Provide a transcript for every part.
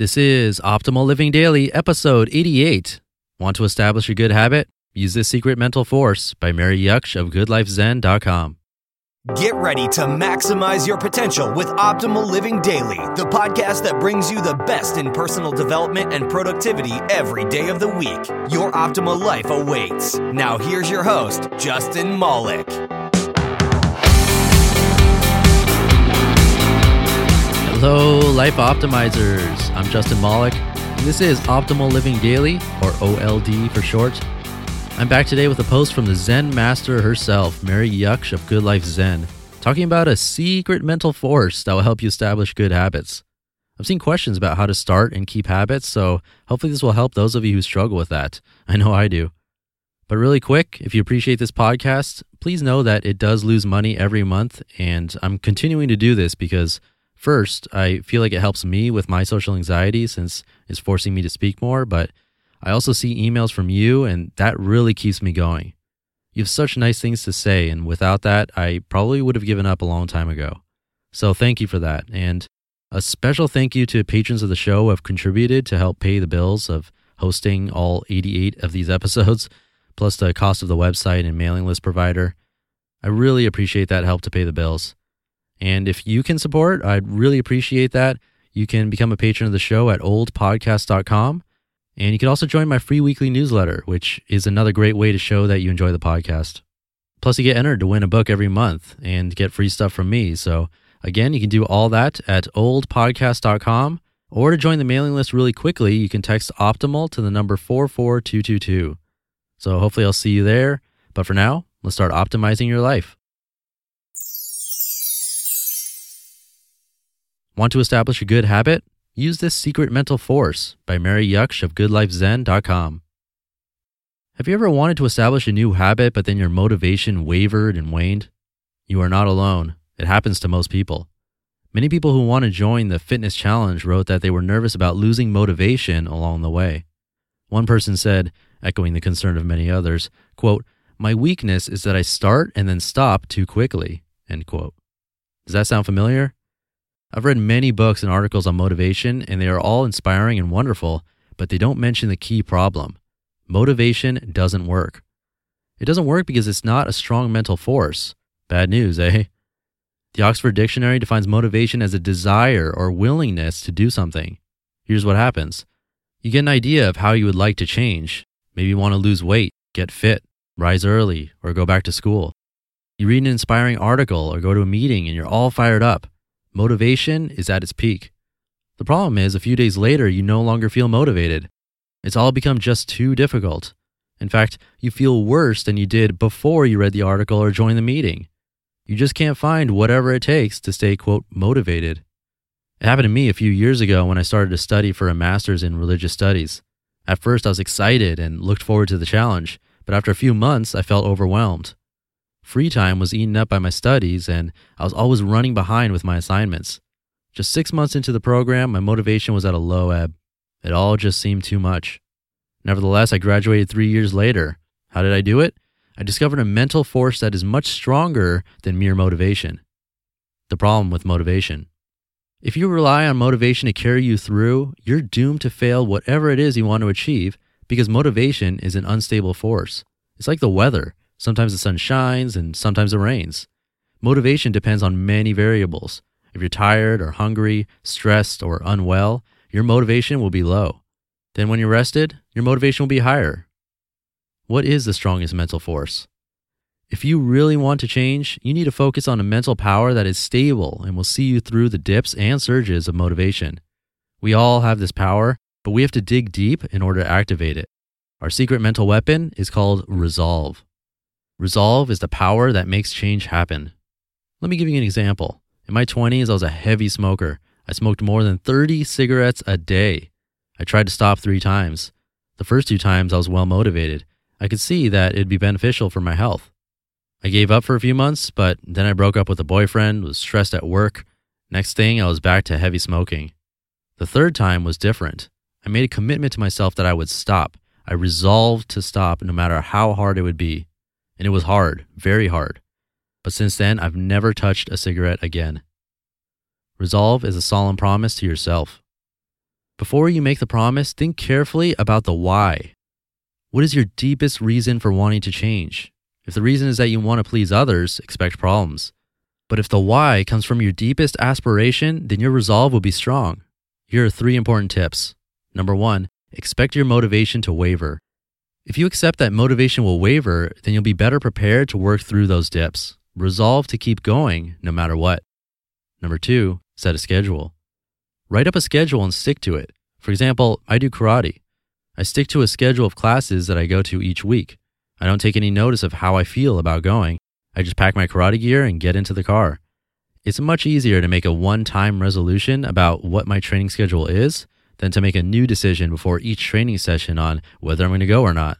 This is Optimal Living Daily, episode 88. Want to establish a good habit? Use this secret mental force by Mary Jaksch of GoodLifeZen.com. Get ready to maximize your potential with Optimal Living Daily, the podcast that brings you the best in personal development and productivity every day of the week. Your optimal life awaits. Now, here's your host, Justin Malik. Hello, Life Optimizers. I'm Justin Malik, and this is Optimal Living Daily, or OLD for short. I'm back today with a post from the Zen master herself, Mary Jaksch of Good Life Zen, talking about a secret mental force that will help you establish good habits. I've seen questions about how to start and keep habits, so hopefully this will help those of you who struggle with that. I know I do. But really quick, if you appreciate this podcast, please know that it does lose money every month, and I'm continuing to do this because First, I feel like it helps me with my social anxiety since it's forcing me to speak more, but I also see emails from you, and that really keeps me going. You have such nice things to say, and without that, I probably would have given up a long time ago. So thank you for that. And a special thank you to patrons of the show who have contributed to help pay the bills of hosting all 88 of these episodes, plus the cost of the website and mailing list provider. I really appreciate that help to pay the bills. And if you can support, I'd really appreciate that. You can become a patron of the show at oldpodcast.com. And you can also join my free weekly newsletter, which is another great way to show that you enjoy the podcast. Plus, you get entered to win a book every month and get free stuff from me. So, again, you can do all that at oldpodcast.com. Or to join the mailing list really quickly, you can text optimal to the number 44222. So, hopefully, I'll see you there. But for now, let's start optimizing your life. Want to establish a good habit? Use this secret mental force by Mary Jaksch of GoodLifeZen.com. Have you ever wanted to establish a new habit, but then your motivation wavered and waned? You are not alone. It happens to most people. Many people who want to join the fitness challenge wrote that they were nervous about losing motivation along the way. One person said, echoing the concern of many others, quote, My weakness is that I start and then stop too quickly. End quote. Does that sound familiar? I've read many books and articles on motivation, and they are all inspiring and wonderful, but they don't mention the key problem motivation doesn't work. It doesn't work because it's not a strong mental force. Bad news, eh? The Oxford Dictionary defines motivation as a desire or willingness to do something. Here's what happens you get an idea of how you would like to change. Maybe you want to lose weight, get fit, rise early, or go back to school. You read an inspiring article or go to a meeting and you're all fired up. Motivation is at its peak. The problem is, a few days later, you no longer feel motivated. It's all become just too difficult. In fact, you feel worse than you did before you read the article or joined the meeting. You just can't find whatever it takes to stay, quote, motivated. It happened to me a few years ago when I started to study for a master's in religious studies. At first, I was excited and looked forward to the challenge, but after a few months, I felt overwhelmed. Free time was eaten up by my studies, and I was always running behind with my assignments. Just six months into the program, my motivation was at a low ebb. It all just seemed too much. Nevertheless, I graduated three years later. How did I do it? I discovered a mental force that is much stronger than mere motivation. The problem with motivation. If you rely on motivation to carry you through, you're doomed to fail whatever it is you want to achieve because motivation is an unstable force. It's like the weather. Sometimes the sun shines and sometimes it rains. Motivation depends on many variables. If you're tired or hungry, stressed or unwell, your motivation will be low. Then, when you're rested, your motivation will be higher. What is the strongest mental force? If you really want to change, you need to focus on a mental power that is stable and will see you through the dips and surges of motivation. We all have this power, but we have to dig deep in order to activate it. Our secret mental weapon is called resolve. Resolve is the power that makes change happen. Let me give you an example. In my 20s, I was a heavy smoker. I smoked more than 30 cigarettes a day. I tried to stop three times. The first two times, I was well motivated. I could see that it'd be beneficial for my health. I gave up for a few months, but then I broke up with a boyfriend, was stressed at work. Next thing, I was back to heavy smoking. The third time was different. I made a commitment to myself that I would stop. I resolved to stop no matter how hard it would be. And it was hard, very hard. But since then, I've never touched a cigarette again. Resolve is a solemn promise to yourself. Before you make the promise, think carefully about the why. What is your deepest reason for wanting to change? If the reason is that you want to please others, expect problems. But if the why comes from your deepest aspiration, then your resolve will be strong. Here are three important tips. Number one, expect your motivation to waver. If you accept that motivation will waver, then you'll be better prepared to work through those dips. Resolve to keep going no matter what. Number two, set a schedule. Write up a schedule and stick to it. For example, I do karate. I stick to a schedule of classes that I go to each week. I don't take any notice of how I feel about going. I just pack my karate gear and get into the car. It's much easier to make a one time resolution about what my training schedule is than to make a new decision before each training session on whether I'm going to go or not.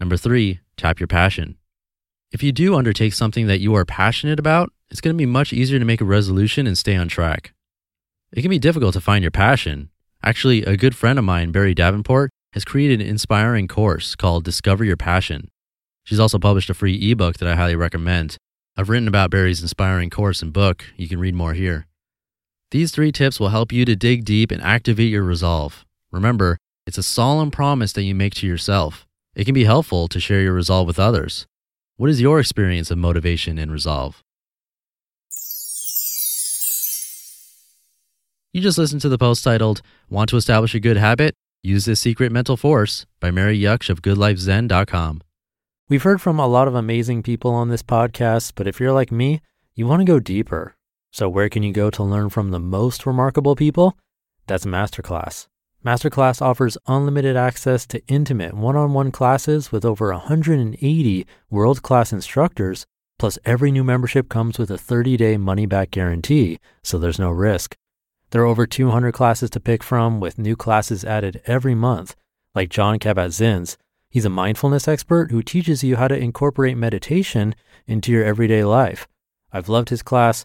Number three, tap your passion. If you do undertake something that you are passionate about, it's going to be much easier to make a resolution and stay on track. It can be difficult to find your passion. Actually, a good friend of mine, Barrie Davenport, has created an inspiring course called Discover Your Passion. She's also published a free ebook that I highly recommend. I've written about Barrie's inspiring course and book. You can read more here. These three tips will help you to dig deep and activate your resolve. Remember, it's a solemn promise that you make to yourself. It can be helpful to share your resolve with others. What is your experience of motivation and resolve? You just listened to the post titled, Want to Establish a Good Habit? Use This Secret Mental Force by Mary Jaksch of GoodLifeZen.com. We've heard from a lot of amazing people on this podcast, but if you're like me, you want to go deeper. So, where can you go to learn from the most remarkable people? That's Masterclass. Masterclass offers unlimited access to intimate one on one classes with over 180 world class instructors. Plus, every new membership comes with a 30 day money back guarantee, so there's no risk. There are over 200 classes to pick from, with new classes added every month, like Jon Kabat-Zinn's. He's a mindfulness expert who teaches you how to incorporate meditation into your everyday life. I've loved his class.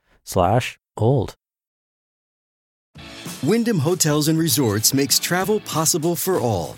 slash old. Wyndham Hotels and Resorts makes travel possible for all.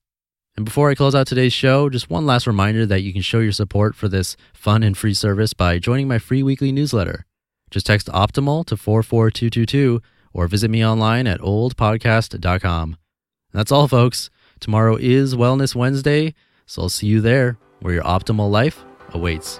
And before I close out today's show, just one last reminder that you can show your support for this fun and free service by joining my free weekly newsletter. Just text optimal to 44222 or visit me online at oldpodcast.com. That's all, folks. Tomorrow is Wellness Wednesday, so I'll see you there where your optimal life awaits.